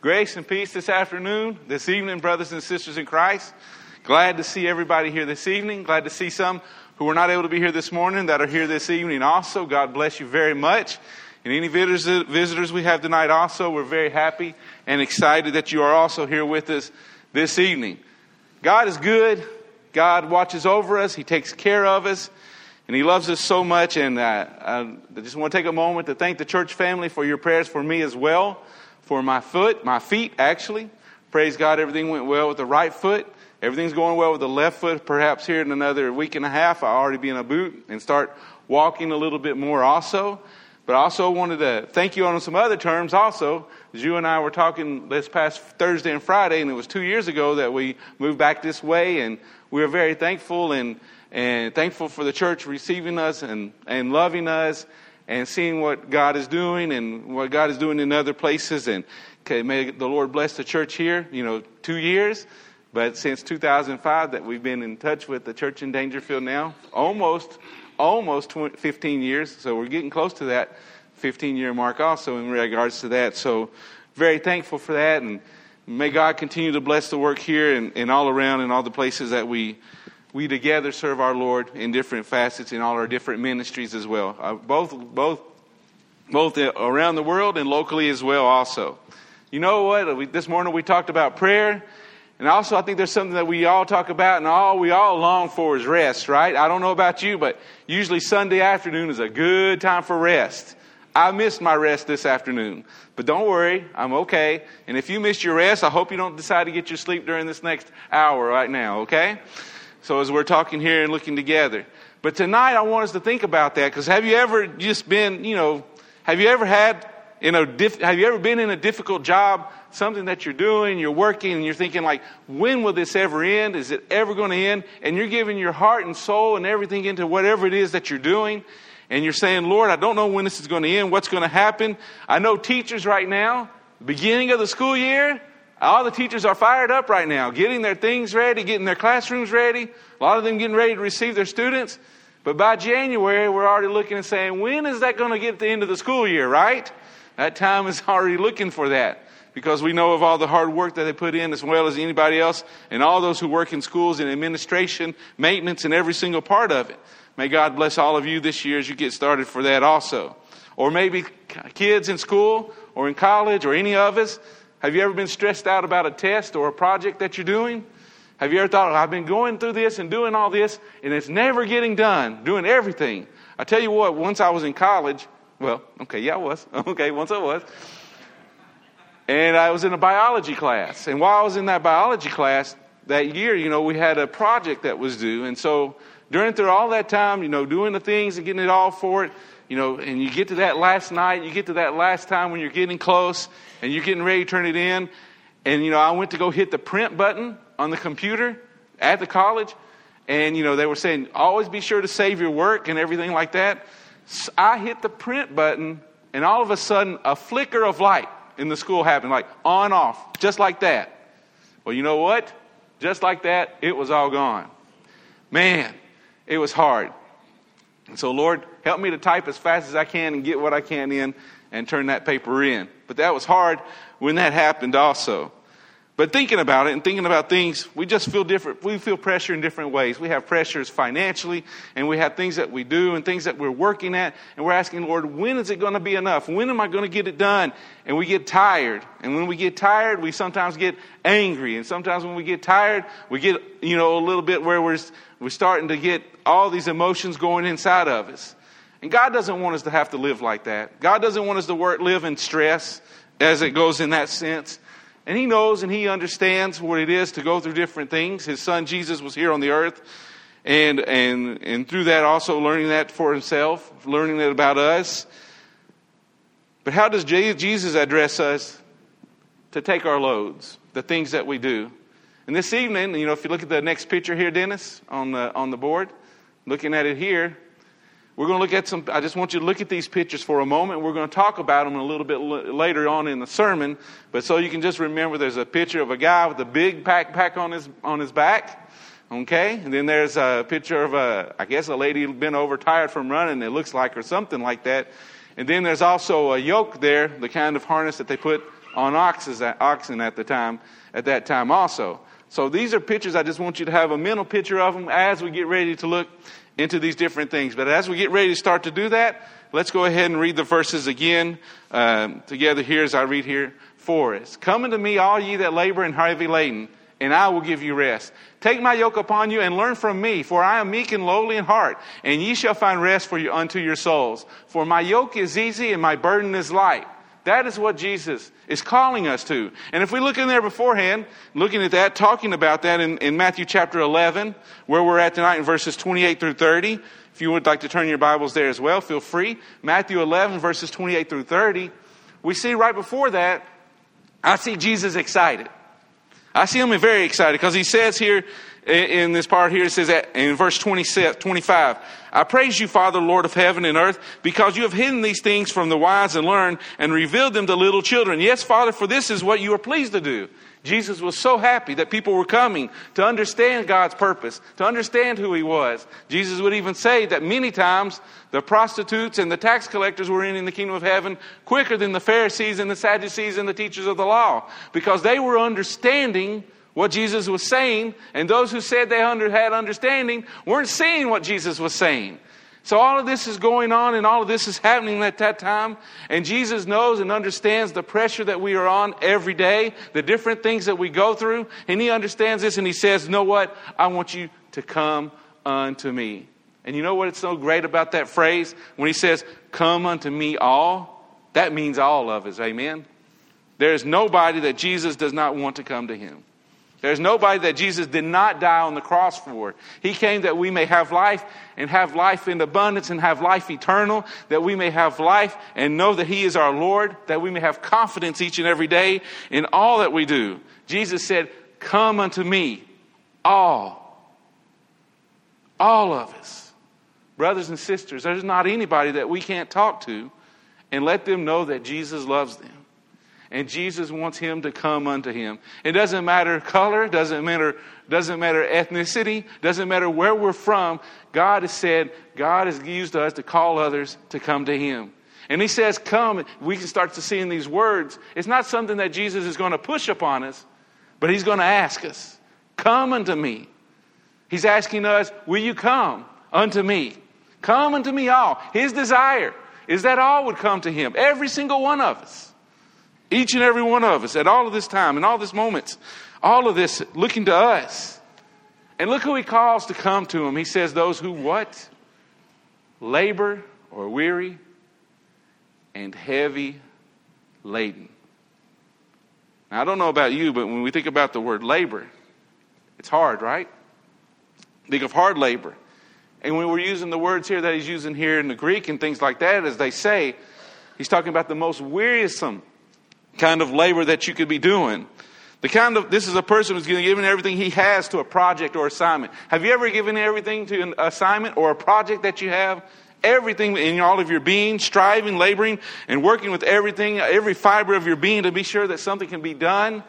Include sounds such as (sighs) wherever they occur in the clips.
Grace and peace this afternoon, this evening, brothers and sisters in Christ. Glad to see everybody here this evening. Glad to see some who were not able to be here this morning that are here this evening also. God bless you very much. And any visitors, we have tonight also, we're very happy and excited that you are also here with us this evening. God is good. God watches over us. He takes care of us. And He loves us so much. And uh, I just want to take a moment to thank the church family for your prayers for me as well for my foot, my feet actually. Praise God, everything went well with the right foot. Everything's going well with the left foot. Perhaps here in another week and a half, I'll already be in a boot and start walking a little bit more also. But I also wanted to thank you on some other terms also. As you and I were talking this past Thursday and Friday, and it was two years ago that we moved back this way, and we are very thankful and, and thankful for the church receiving us and, and loving us and seeing what God is doing and what God is doing in other places. And okay, may the Lord bless the church here. You know, two years, but since 2005 that we've been in touch with the church in Dangerfield now, almost, almost 20, 15 years. So we're getting close to that 15 year mark also in regards to that. So very thankful for that. And may God continue to bless the work here and, and all around in all the places that we we together serve our Lord in different facets in all our different ministries as well, uh, both both both around the world and locally as well. Also, you know what? We, this morning we talked about prayer, and also I think there's something that we all talk about, and all we all long for is rest. Right? I don't know about you, but usually Sunday afternoon is a good time for rest. I missed my rest this afternoon. But don't worry, I'm okay. And if you missed your rest, I hope you don't decide to get your sleep during this next hour right now, okay? So as we're talking here and looking together. But tonight I want us to think about that because have you ever just been, you know, have you ever had in a diff, have you ever been in a difficult job, something that you're doing, you're working, and you're thinking like, when will this ever end? Is it ever going to end? And you're giving your heart and soul and everything into whatever it is that you're doing. And you're saying, Lord, I don't know when this is going to end, what's going to happen. I know teachers right now, beginning of the school year, all the teachers are fired up right now, getting their things ready, getting their classrooms ready. A lot of them getting ready to receive their students. But by January, we're already looking and saying, when is that going to get the end of the school year, right? That time is (laughs) already looking for that because we know of all the hard work that they put in as well as anybody else and all those who work in schools and administration, maintenance, and every single part of it. May God bless all of you this year as you get started for that also. Or maybe kids in school or in college or any of us have you ever been stressed out about a test or a project that you're doing? Have you ever thought, I've been going through this and doing all this, and it's never getting done, doing everything? I tell you what, once I was in college, well, okay, yeah, I was. (laughs) Okay, once I was. And I was in a biology class. And while I was in that biology class that year, you know, we had a project that was due. And so during through all that time, you know, doing the things and getting it all for it, you know, and you get to that last night, you get to that last time when you're getting close and you're getting ready to turn it in. And, you know, I went to go hit the print button on the computer at the college. And, you know, they were saying, always be sure to save your work and everything like that. So I hit the print button, and all of a sudden, a flicker of light in the school happened, like on, off, just like that. Well, you know what? Just like that, it was all gone. Man, it was hard. So, Lord, help me to type as fast as I can and get what I can in and turn that paper in. But that was hard when that happened also. But thinking about it and thinking about things, we just feel different. We feel pressure in different ways. We have pressures financially, and we have things that we do and things that we're working at, and we're asking, Lord, when is it going to be enough? When am I going to get it done? And we get tired. And when we get tired, we sometimes get angry. And sometimes when we get tired, we get, you know, a little bit where we're, we're starting to get all these emotions going inside of us. And God doesn't want us to have to live like that. God doesn't want us to work, live in stress as it goes in that sense. And He knows and He understands what it is to go through different things. His Son Jesus was here on the earth. And, and, and through that, also learning that for Himself, learning that about us. But how does Jesus address us to take our loads, the things that we do? And this evening, you know, if you look at the next picture here, Dennis, on the, on the board, looking at it here, we're going to look at some, I just want you to look at these pictures for a moment. We're going to talk about them a little bit later on in the sermon. But so you can just remember there's a picture of a guy with a big backpack on his, on his back. Okay? And then there's a picture of a, I guess a lady been overtired from running, it looks like, or something like that. And then there's also a yoke there, the kind of harness that they put on oxes, oxen at the time, at that time also. So these are pictures. I just want you to have a mental picture of them as we get ready to look into these different things. But as we get ready to start to do that, let's go ahead and read the verses again um, together here as I read here for us. Come unto me, all ye that labor and heavy laden, and I will give you rest. Take my yoke upon you and learn from me, for I am meek and lowly in heart, and ye shall find rest for you unto your souls. For my yoke is easy and my burden is light. That is what Jesus is calling us to. And if we look in there beforehand, looking at that, talking about that in, in Matthew chapter 11, where we're at tonight in verses 28 through 30, if you would like to turn your Bibles there as well, feel free. Matthew 11, verses 28 through 30, we see right before that, I see Jesus excited. I see him very excited because he says here in this part here, it says that in verse 25, I praise you, Father, Lord of heaven and earth, because you have hidden these things from the wise and learned and revealed them to little children. Yes, Father, for this is what you are pleased to do. Jesus was so happy that people were coming to understand God's purpose, to understand who He was. Jesus would even say that many times the prostitutes and the tax collectors were in, in the kingdom of heaven quicker than the Pharisees and the Sadducees and the teachers of the law because they were understanding what Jesus was saying, and those who said they under, had understanding weren't seeing what Jesus was saying. So all of this is going on and all of this is happening at that time. And Jesus knows and understands the pressure that we are on every day, the different things that we go through. And he understands this and he says, you know what? I want you to come unto me. And you know what it's so great about that phrase? When he says, come unto me all, that means all of us. Amen. There is nobody that Jesus does not want to come to him. There's nobody that Jesus did not die on the cross for. He came that we may have life and have life in abundance and have life eternal, that we may have life and know that He is our Lord, that we may have confidence each and every day in all that we do. Jesus said, Come unto me, all. All of us. Brothers and sisters, there's not anybody that we can't talk to and let them know that Jesus loves them. And Jesus wants him to come unto him. It doesn't matter color, doesn't matter, doesn't matter ethnicity, doesn't matter where we're from. God has said, God has used us to call others to come to him. And he says, Come, we can start to see in these words. It's not something that Jesus is going to push upon us, but he's going to ask us, Come unto me. He's asking us, Will you come unto me? Come unto me all. His desire is that all would come to him, every single one of us. Each and every one of us at all of this time and all this moments, all of this looking to us. And look who he calls to come to him. He says, Those who what? Labor or weary and heavy laden. Now, I don't know about you, but when we think about the word labor, it's hard, right? Think of hard labor. And when we're using the words here that he's using here in the Greek and things like that, as they say, he's talking about the most wearisome kind of labor that you could be doing. The kind of, this is a person who's giving everything he has to a project or assignment. Have you ever given everything to an assignment or a project that you have? Everything in all of your being, striving, laboring, and working with everything, every fiber of your being to be sure that something can be done.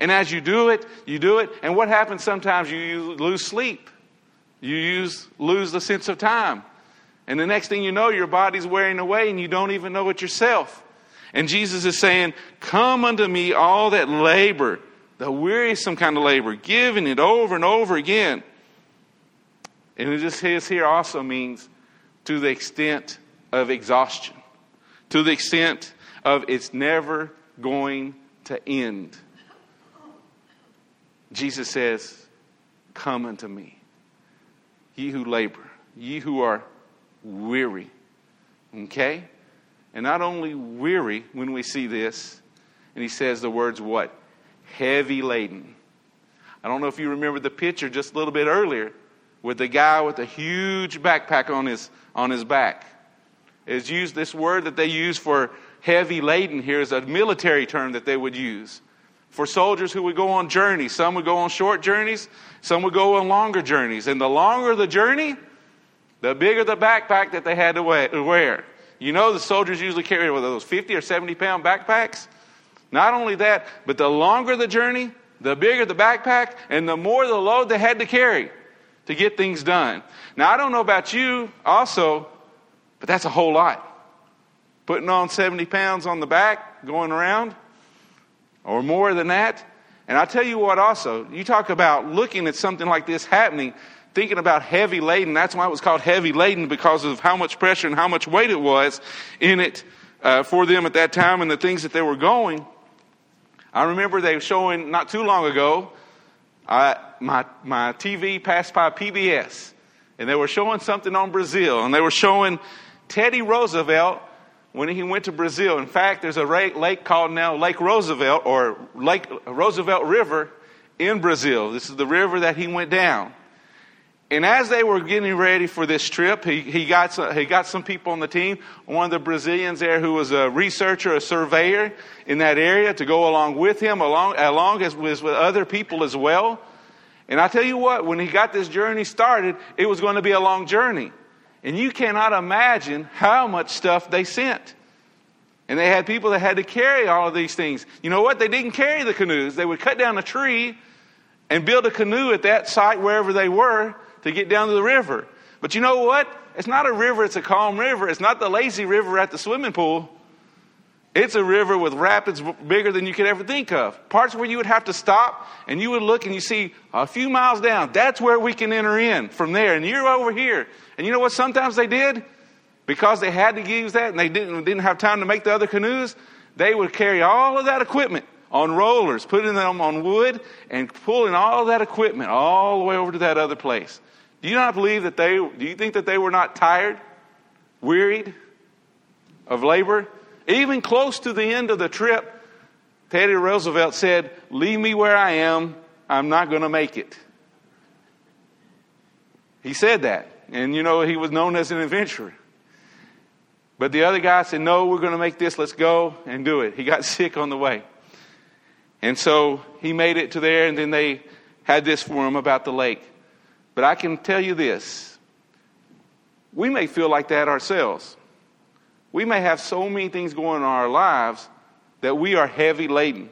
And as you do it, you do it. And what happens sometimes? You lose sleep. You use, lose the sense of time. And the next thing you know, your body's wearing away and you don't even know it yourself. And Jesus is saying, Come unto me, all that labor, the wearisome kind of labor, giving it over and over again. And it just says here also means to the extent of exhaustion, to the extent of it's never going to end. Jesus says, Come unto me, ye who labor, ye who are weary. Okay? And not only weary when we see this, and he says the words what? Heavy laden. I don't know if you remember the picture just a little bit earlier with the guy with a huge backpack on his, on his back. Is used this word that they use for heavy laden here is a military term that they would use for soldiers who would go on journeys. Some would go on short journeys, some would go on longer journeys. And the longer the journey, the bigger the backpack that they had to wear. You know, the soldiers usually carry what, those 50 or 70 pound backpacks. Not only that, but the longer the journey, the bigger the backpack, and the more the load they had to carry to get things done. Now, I don't know about you also, but that's a whole lot. Putting on 70 pounds on the back, going around. or more than that. And I tell you what, also, you talk about looking at something like this happening, thinking about heavy laden. That's why it was called heavy laden because of how much pressure and how much weight it was in it uh, for them at that time and the things that they were going. I remember they were showing not too long ago, uh, my, my TV passed by PBS, and they were showing something on Brazil, and they were showing Teddy Roosevelt when he went to Brazil. In fact, there's a lake called now Lake Roosevelt or Lake Roosevelt River in Brazil. This is the river that he went down. And as they were getting ready for this trip, he, he, got some, he got some people on the team. One of the Brazilians there who was a researcher, a surveyor in that area to go along with him, along, along as with other people as well. And I tell you what, when he got this journey started, it was going to be a long journey. And you cannot imagine how much stuff they sent. And they had people that had to carry all of these things. You know what? They didn't carry the canoes. They would cut down a tree and build a canoe at that site wherever they were to get down to the river. But you know what? It's not a river, it's a calm river. It's not the lazy river at the swimming pool. It's a river with rapids bigger than you could ever think of. Parts where you would have to stop and you would look and you see a few miles down. That's where we can enter in from there. And you're over here. And you know what sometimes they did? Because they had to use that and they didn't, didn't have time to make the other canoes, they would carry all of that equipment on rollers, putting them on wood and pulling all that equipment all the way over to that other place. Do you not believe that they, do you think that they were not tired, wearied of labor? Even close to the end of the trip, Teddy Roosevelt said, Leave me where I am. I'm not going to make it. He said that. And you know, he was known as an adventurer. But the other guy said, No, we're going to make this. Let's go and do it. He got (laughs) sick on the way. And so he made it to there, and then they had this for him about the lake. But I can tell you this we may feel like that ourselves. We may have so many things going on in our lives that we are heavy laden.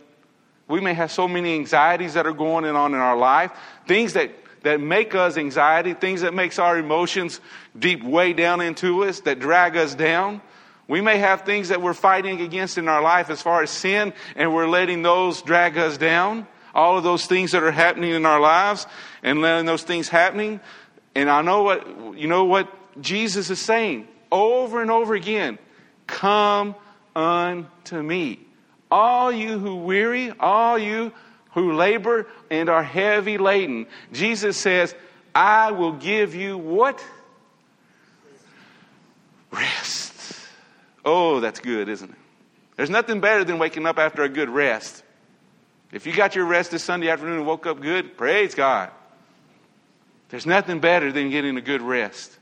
We may have so many anxieties that are going on in our life, things that, that make us anxiety, things that makes our emotions deep way down into us, that drag us down. We may have things that we're fighting against in our life as far as sin, and we're letting those drag us down. All of those things that are happening in our lives and letting those things happening. And I know what, you know what Jesus is saying over and over again. Come unto me. All you who weary, all you who labor and are heavy laden. Jesus says, I will give you what? Rest. Oh, that's good, isn't it? There's nothing better than waking up after a good rest. If you got your rest this Sunday afternoon and woke up good, praise God. There's nothing better than getting a good rest.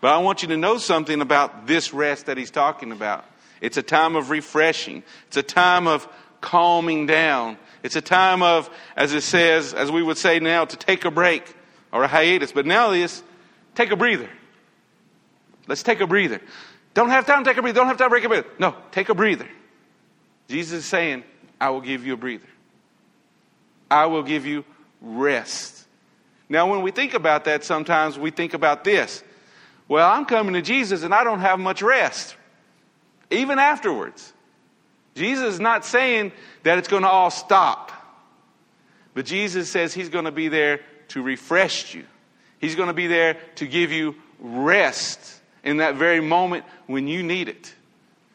But I want you to know something about this rest that he's talking about. It's a time of refreshing. It's a time of calming down. It's a time of, as it says, as we would say now, to take a break or a hiatus. But now this, take a breather. Let's take a breather. Don't have time to take a breather. Don't have time to break a breather. No, take a breather. Jesus is saying, I will give you a breather. I will give you rest. Now, when we think about that, sometimes we think about this. Well, I'm coming to Jesus and I don't have much rest, even afterwards. Jesus is not saying that it's going to all stop, but Jesus says He's going to be there to refresh you, He's going to be there to give you rest in that very moment when you need it.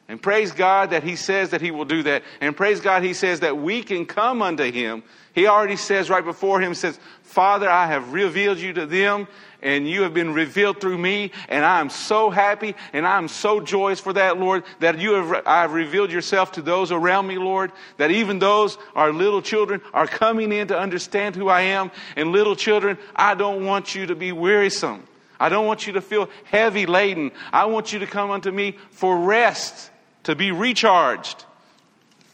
And praise God that He says that He will do that. And praise God He says that we can come unto Him. He already says right before Him, says, Father, I have revealed you to them and you have been revealed through me, and I am so happy and I am so joyous for that, Lord, that you have, I have revealed yourself to those around me, Lord, that even those, our little children, are coming in to understand who I am. And little children, I don't want you to be wearisome. I don't want you to feel heavy laden. I want you to come unto me for rest, to be recharged,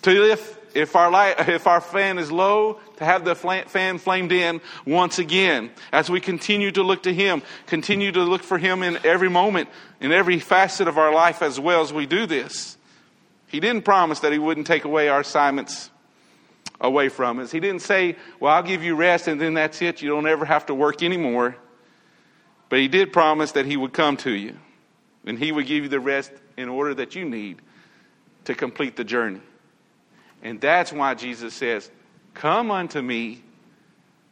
to if if our, light, if our fan is low, to have the fan flamed in once again. As we continue to look to Him, continue to look for Him in every moment, in every facet of our life as well as we do this. He didn't promise that He wouldn't take away our assignments away from us. He didn't say, Well, I'll give you rest and then that's it. You don't ever have to work anymore. But He did promise that He would come to you and He would give you the rest in order that you need to complete the journey. And that's why Jesus says, Come unto me.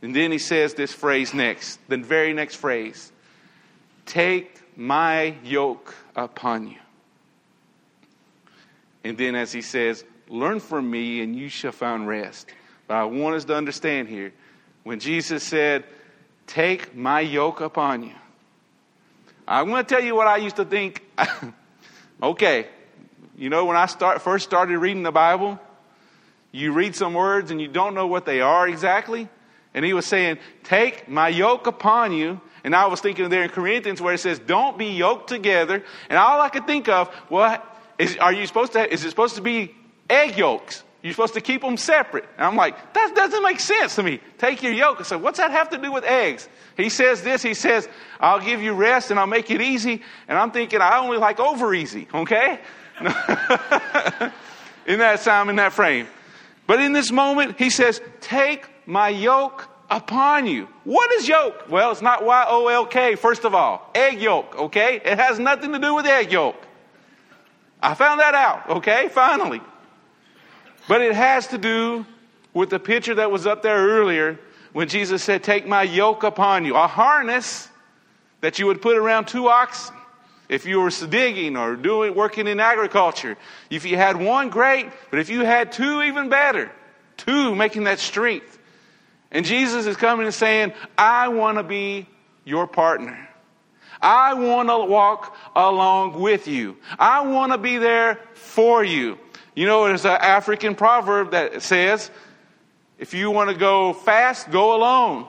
And then he says this phrase next, the very next phrase Take my yoke upon you. And then, as he says, Learn from me, and you shall find rest. But I want us to understand here when Jesus said, Take my yoke upon you. I'm going to tell you what I used to think. (laughs) okay, you know, when I start, first started reading the Bible, you read some words and you don't know what they are exactly. And he was saying, Take my yoke upon you. And I was thinking there in Corinthians where it says, Don't be yoked together. And all I could think of, well, is, are you supposed to, is it supposed to be egg yolks? You're supposed to keep them separate. And I'm like, that doesn't make sense to me. Take your yoke. I said, what's that have to do with eggs? He says this. He says, I'll give you rest and I'll make it easy. And I'm thinking, I only like over easy, okay? (laughs) in that time, in that frame. But in this moment, he says, take my yoke upon you. What is yoke? Well, it's not Y O L K, first of all. Egg yolk, okay? It has nothing to do with egg yolk. I found that out, okay? Finally. But it has to do with the picture that was up there earlier when Jesus said, Take my yoke upon you. A harness that you would put around two oxen if you were digging or doing working in agriculture. If you had one, great, but if you had two, even better. Two, making that strength. And Jesus is coming and saying, I want to be your partner. I want to walk along with you. I want to be there for you. You know, there's an African proverb that says, if you want to go fast, go alone.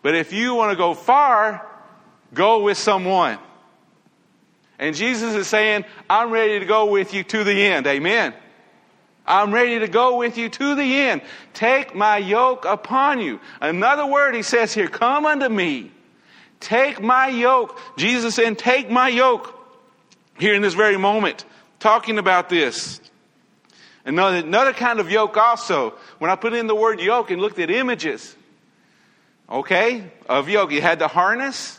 But if you want to go far, go with someone. And Jesus is saying, I'm ready to go with you to the end. Amen. I'm ready to go with you to the end. Take my yoke upon you. Another word he says here, come unto me. Take my yoke. Jesus saying, take my yoke. Here in this very moment, talking about this. Another, another kind of yoke also. When I put in the word yoke and looked at images, okay, of yoke, you had the harness.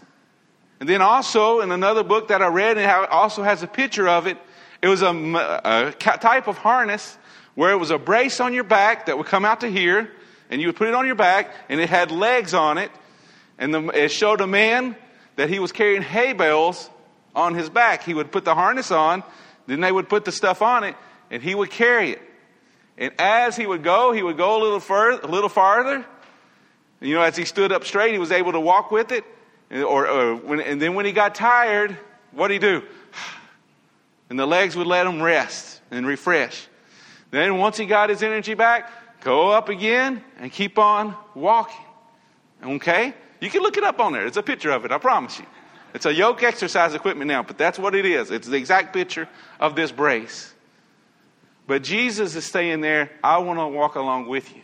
And then also in another book that I read, and also has a picture of it, it was a, a type of harness where it was a brace on your back that would come out to here, and you would put it on your back, and it had legs on it, and the, it showed a man that he was carrying hay bales on his back. He would put the harness on, then they would put the stuff on it, and he would carry it. And as he would go, he would go a little further, a little farther. And, you know, as he stood up straight, he was able to walk with it. Or, or when, and then when he got tired, what did he do? (sighs) And the legs would let him rest and refresh. Then once he got his energy back, go up again and keep on walking. Okay? You can look it up on there. It's a picture of it, I promise you. It's a yoke exercise equipment now, but that's what it is. It's the exact picture of this brace. But Jesus is saying there, I want to walk along with you.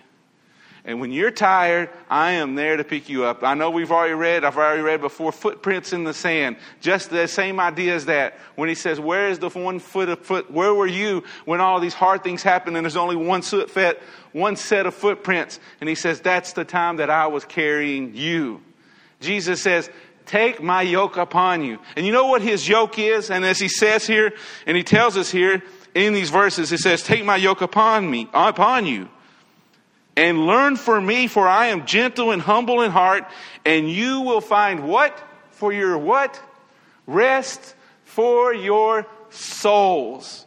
And when you're tired, I am there to pick you up. I know we've already read, I've already read before, footprints in the sand. Just the same idea as that. When he says, Where is the one foot of foot? Where were you when all these hard things happened and there's only one set, one set of footprints? And he says, That's the time that I was carrying you. Jesus says, Take my yoke upon you. And you know what his yoke is? And as he says here, and he tells us here, in these verses, it says, Take my yoke upon me, upon you, and learn from me, for I am gentle and humble in heart, and you will find what? For your what? Rest for your souls.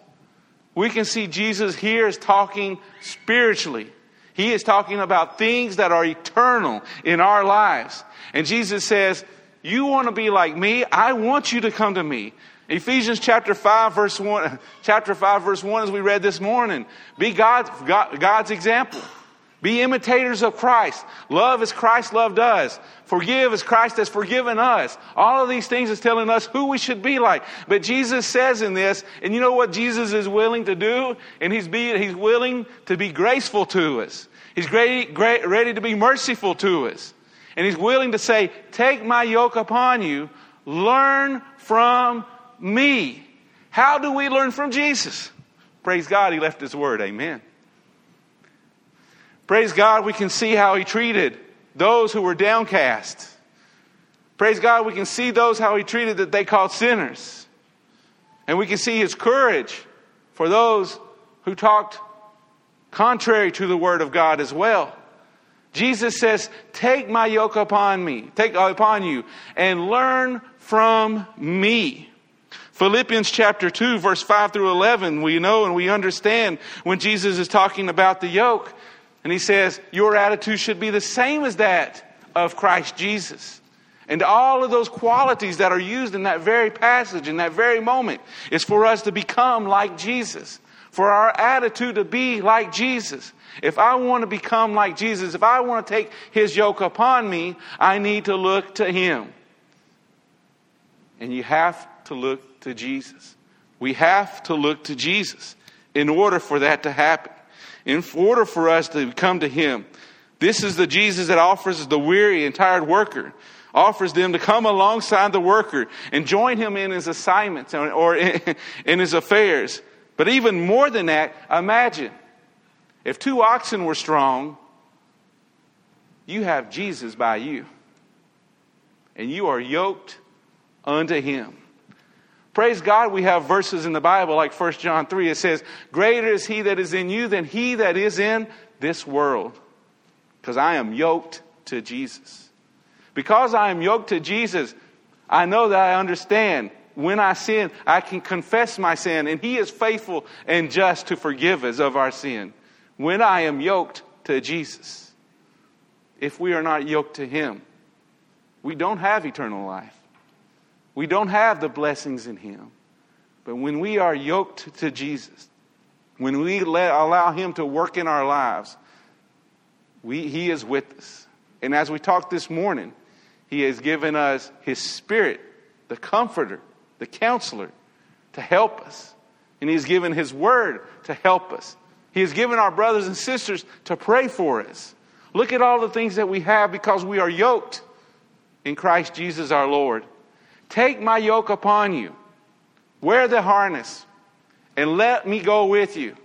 We can see Jesus here is talking spiritually. He is talking about things that are eternal in our lives. And Jesus says, You want to be like me? I want you to come to me. Ephesians chapter 5 verse 1, (laughs) chapter 5 verse 1 as we read this morning. Be God's, God, God's example. Be imitators of Christ. Love as Christ loved us. Forgive as Christ has forgiven us. All of these things is telling us who we should be like. But Jesus says in this, and you know what Jesus is willing to do? And he's, be, he's willing to be graceful to us. He's great, great, ready to be merciful to us. And he's willing to say, take my yoke upon you. Learn from me. How do we learn from Jesus? Praise God, He left His word. Amen. Praise God, we can see how He treated those who were downcast. Praise God, we can see those how He treated that they called sinners. And we can see His courage for those who talked contrary to the word of God as well. Jesus says, Take my yoke upon me, take upon you, and learn from me. Philippians chapter 2, verse 5 through 11, we know and we understand when Jesus is talking about the yoke. And he says, Your attitude should be the same as that of Christ Jesus. And all of those qualities that are used in that very passage, in that very moment, is for us to become like Jesus, for our attitude to be like Jesus. If I want to become like Jesus, if I want to take his yoke upon me, I need to look to him. And you have to look to Jesus. We have to look to Jesus in order for that to happen. In order for us to come to him. This is the Jesus that offers the weary and tired worker offers them to come alongside the worker and join him in his assignments or (laughs) in his affairs. But even more than that, imagine if two oxen were strong, you have Jesus by you, and you are yoked unto him. Praise God, we have verses in the Bible like 1 John 3. It says, Greater is he that is in you than he that is in this world. Because I am yoked to Jesus. Because I am yoked to Jesus, I know that I understand when I sin, I can confess my sin, and He is faithful and just to forgive us of our sin. When I am yoked to Jesus, if we are not yoked to Him, we don't have eternal life. We don't have the blessings in Him. But when we are yoked to Jesus, when we let, allow Him to work in our lives, we, He is with us. And as we talked this morning, He has given us His Spirit, the Comforter, the counselor, to help us. And He's given His word to help us. He has given our brothers and sisters to pray for us. Look at all the things that we have because we are yoked in Christ Jesus our Lord. Take my yoke upon you. Wear the harness and let me go with you.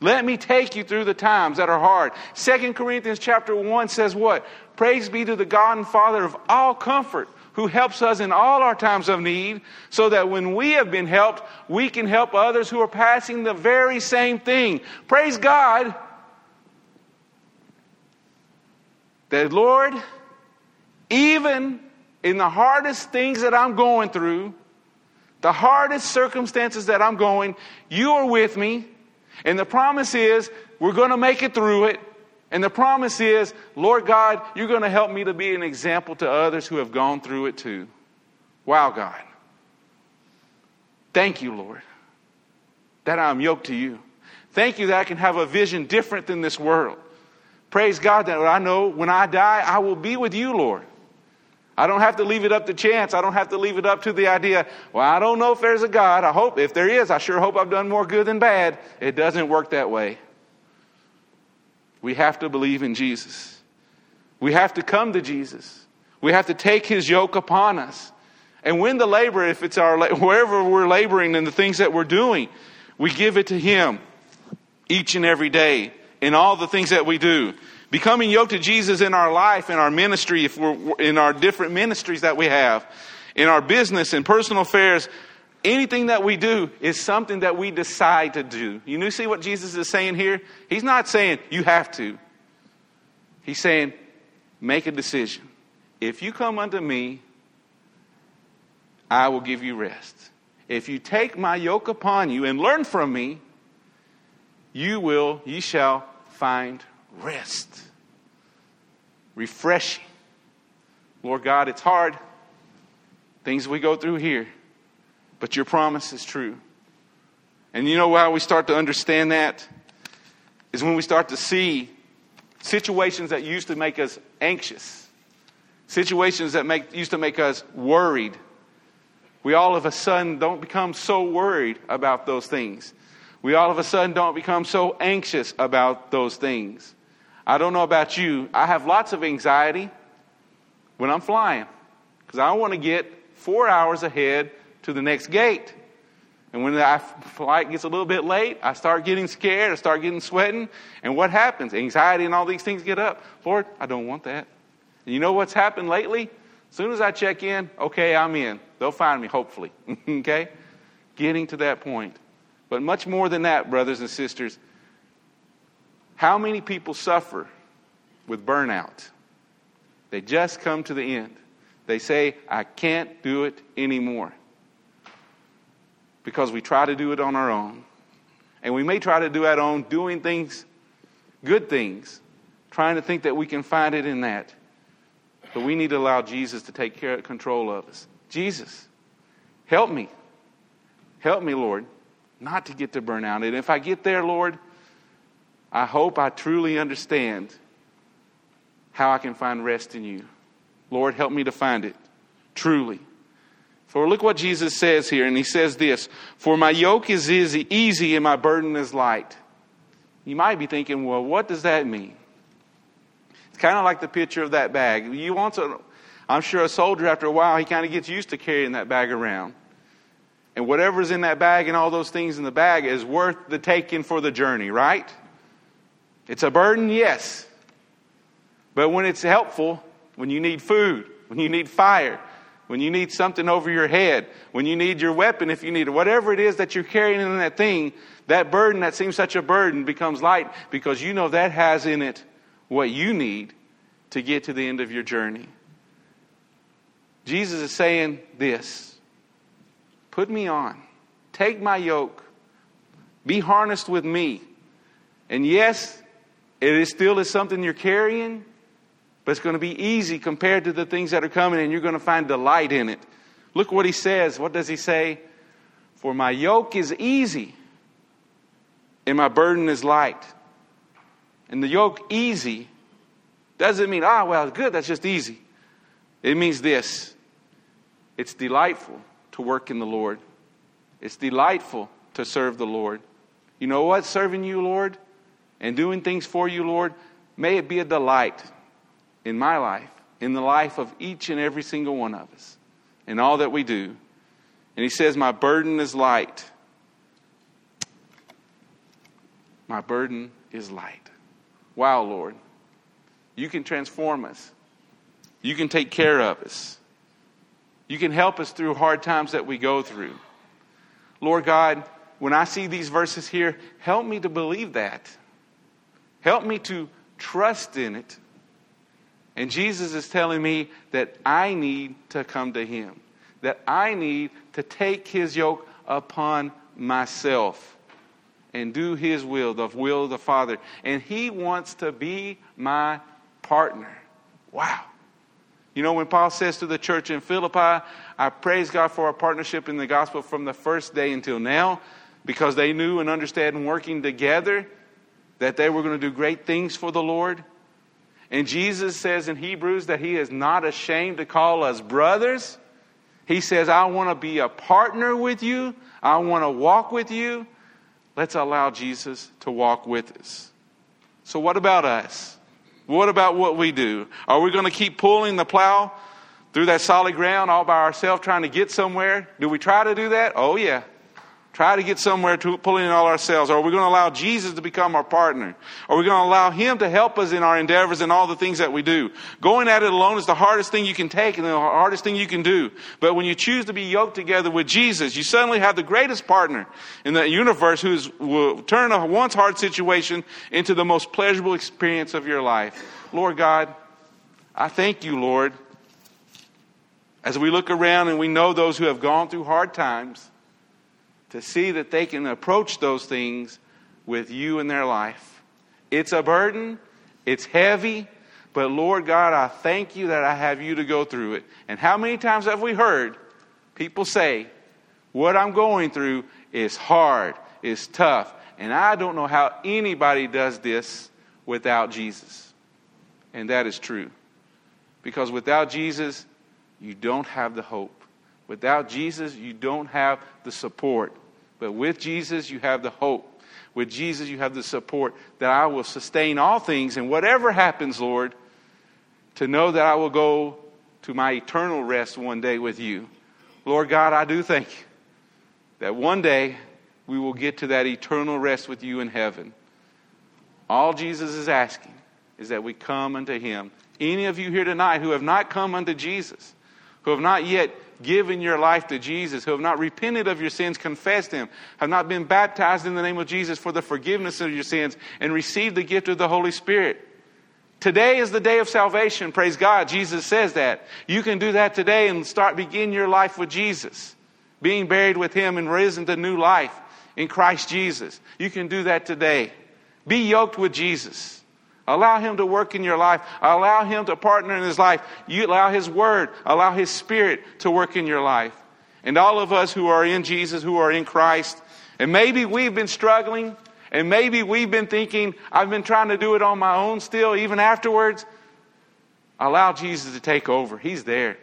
Let me take you through the times that are hard. Second Corinthians chapter 1 says what? Praise be to the God and Father of all comfort who helps us in all our times of need, so that when we have been helped, we can help others who are passing the very same thing. Praise God that, Lord, even in the hardest things that I'm going through, the hardest circumstances that I'm going, you are with me. And the promise is we're going to make it through it. And the promise is, Lord God, you're going to help me to be an example to others who have gone through it too. Wow, God. Thank you, Lord, that I'm yoked to you. Thank you that I can have a vision different than this world. Praise God that I know when I die, I will be with you, Lord. I don't have to leave it up to chance. I don't have to leave it up to the idea, well, I don't know if there's a God. I hope, if there is, I sure hope I've done more good than bad. It doesn't work that way. We have to believe in Jesus. We have to come to Jesus. We have to take his yoke upon us. And when the labor, if it's our, wherever we're laboring and the things that we're doing, we give it to him each and every day in all the things that we do. Becoming yoked to Jesus in our life, in our ministry, if we're in our different ministries that we have, in our business and personal affairs, anything that we do is something that we decide to do. You see what Jesus is saying here? He's not saying you have to. He's saying, make a decision. If you come unto me, I will give you rest. If you take my yoke upon you and learn from me, you will, ye shall find rest. Refreshing. Lord God, it's hard. Things we go through here. But your promise is true. And you know how we start to understand that? Is when we start to see situations that used to make us anxious, situations that make, used to make us worried. We all of a sudden don't become so worried about those things. We all of a sudden don't become so anxious about those things. I don't know about you. I have lots of anxiety when I'm flying because I want to get four hours ahead to the next gate. And when the flight gets a little bit late, I start getting scared, I start getting sweating. And what happens? Anxiety and all these things get up. Lord, I don't want that. And you know what's happened lately? As soon as I check in, okay, I'm in. They'll find me, hopefully. (laughs) okay? Getting to that point. But much more than that, brothers and sisters, How many people suffer with burnout? They just come to the end. They say, I can't do it anymore. Because we try to do it on our own. And we may try to do it on doing things, good things, trying to think that we can find it in that. But we need to allow Jesus to take care, of, control of us. Jesus, help me. Help me, Lord, not to get to burnout. And if I get there, Lord, I hope I truly understand how I can find rest in you. Lord, help me to find it truly. For look what Jesus says here, and he says this For my yoke is easy, easy and my burden is light. You might be thinking, well, what does that mean? It's kind of like the picture of that bag. You want to, I'm sure a soldier, after a while, he kind of gets used to carrying that bag around. And whatever's in that bag and all those things in the bag is worth the taking for the journey, right? It's a burden, yes. But when it's helpful, when you need food, when you need fire, when you need something over your head, when you need your weapon, if you need it, whatever it is that you're carrying in that thing, that burden that seems such a burden becomes light because you know that has in it what you need to get to the end of your journey. Jesus is saying this Put me on, take my yoke, be harnessed with me. And yes, it is still is something you're carrying, but it's going to be easy compared to the things that are coming, and you're going to find delight in it. Look what he says. What does he say? For my yoke is easy, and my burden is light. And the yoke easy doesn't mean, ah, well, good, that's just easy. It means this it's delightful to work in the Lord, it's delightful to serve the Lord. You know what? Serving you, Lord, and doing things for you, Lord, may it be a delight in my life, in the life of each and every single one of us, in all that we do. And he says, My burden is light. My burden is light. Wow, Lord. You can transform us. You can take care of us. You can help us through hard times that we go through. Lord God, when I see these verses here, help me to believe that. Help me to trust in it. And Jesus is telling me that I need to come to Him, that I need to take His yoke upon myself and do His will, the will of the Father. And He wants to be my partner. Wow. You know, when Paul says to the church in Philippi, I praise God for our partnership in the gospel from the first day until now, because they knew and understood working together that they were going to do great things for the Lord. And Jesus says in Hebrews that he is not ashamed to call us brothers. He says, I want to be a partner with you. I want to walk with you. Let's allow Jesus to walk with us. So, what about us? What about what we do? Are we going to keep pulling the plow through that solid ground all by ourselves trying to get somewhere? Do we try to do that? Oh, yeah try to get somewhere to pulling it all ourselves? Or are we going to allow Jesus to become our partner? Are we going to allow Him to help us in our endeavors and all the things that we do? Going at it alone is the hardest thing you can take and the hardest thing you can do. But when you choose to be yoked together with Jesus, you suddenly have the greatest partner in the universe who will turn a once hard situation into the most pleasurable experience of your life. Lord God, I thank you, Lord, as we look around and we know those who have gone through hard times to see that they can approach those things with you in their life. It's a burden, it's heavy, but Lord God, I thank you that I have you to go through it. And how many times have we heard people say, What I'm going through is hard, is tough, and I don't know how anybody does this without Jesus. And that is true. Because without Jesus, you don't have the hope. Without Jesus, you don't have the support. But with Jesus, you have the hope. With Jesus, you have the support that I will sustain all things. And whatever happens, Lord, to know that I will go to my eternal rest one day with you. Lord God, I do thank you that one day we will get to that eternal rest with you in heaven. All Jesus is asking is that we come unto him. Any of you here tonight who have not come unto Jesus, who have not yet given your life to Jesus, who have not repented of your sins, confessed Him, have not been baptized in the name of Jesus for the forgiveness of your sins, and received the gift of the Holy Spirit. Today is the day of salvation. Praise God. Jesus says that. You can do that today and start begin your life with Jesus, being buried with Him and risen to new life in Christ Jesus. You can do that today. Be yoked with Jesus. Allow Him to work in your life. Allow Him to partner in His life. You allow His Word, allow His Spirit to work in your life. And all of us who are in Jesus, who are in Christ, and maybe we've been struggling, and maybe we've been thinking, I've been trying to do it on my own still, even afterwards. Allow Jesus to take over. He's there.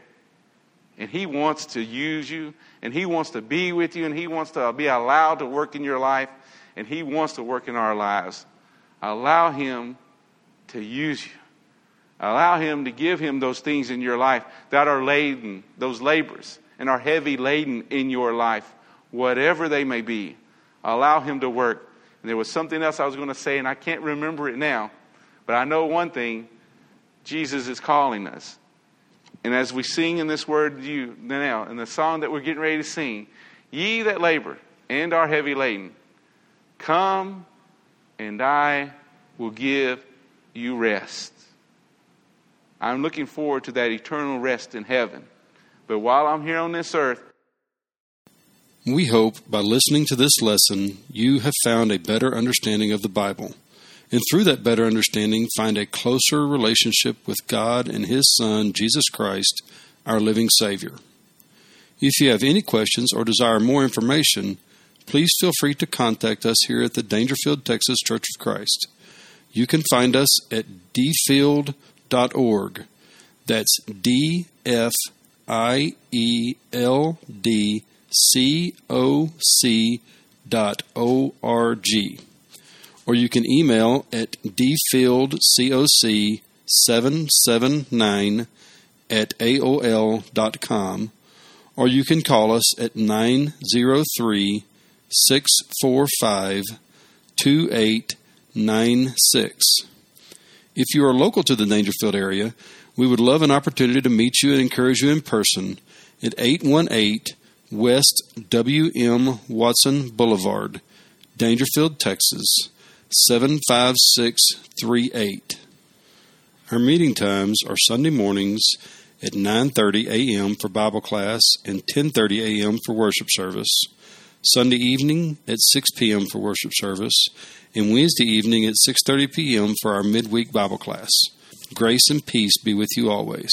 And He wants to use you, and He wants to be with you, and He wants to be allowed to work in your life, and He wants to work in our lives. Allow Him to use you. Allow Him to give Him those things in your life that are laden, those labors, and are heavy laden in your life, whatever they may be. Allow Him to work. And there was something else I was going to say, and I can't remember it now. But I know one thing Jesus is calling us. And as we sing in this word you now, in the song that we're getting ready to sing, ye that labor and are heavy laden, come and I will give you rest. I'm looking forward to that eternal rest in heaven. But while I'm here on this earth, we hope by listening to this lesson, you have found a better understanding of the Bible, and through that better understanding, find a closer relationship with God and His Son, Jesus Christ, our living Savior. If you have any questions or desire more information, please feel free to contact us here at the Daingerfield, Texas Church of Christ. You can find us at dfield.org. That's D F I E L D C O C dot O R G. Or you can email at dfieldcoc 779 at AOL dot com. Or you can call us at 903 645 2896. If you are local to the Daingerfield area, we would love an opportunity to meet you and encourage you in person at 818 West W.M. Watson Boulevard, Daingerfield, Texas 75638. Our meeting times are Sunday mornings at 9:30 a.m. for Bible class and 10:30 a.m. for worship service. Sunday evening at 6 p.m. for worship service, and Wednesday evening at 6:30 p.m. for our midweek Bible class. Grace and peace be with you always.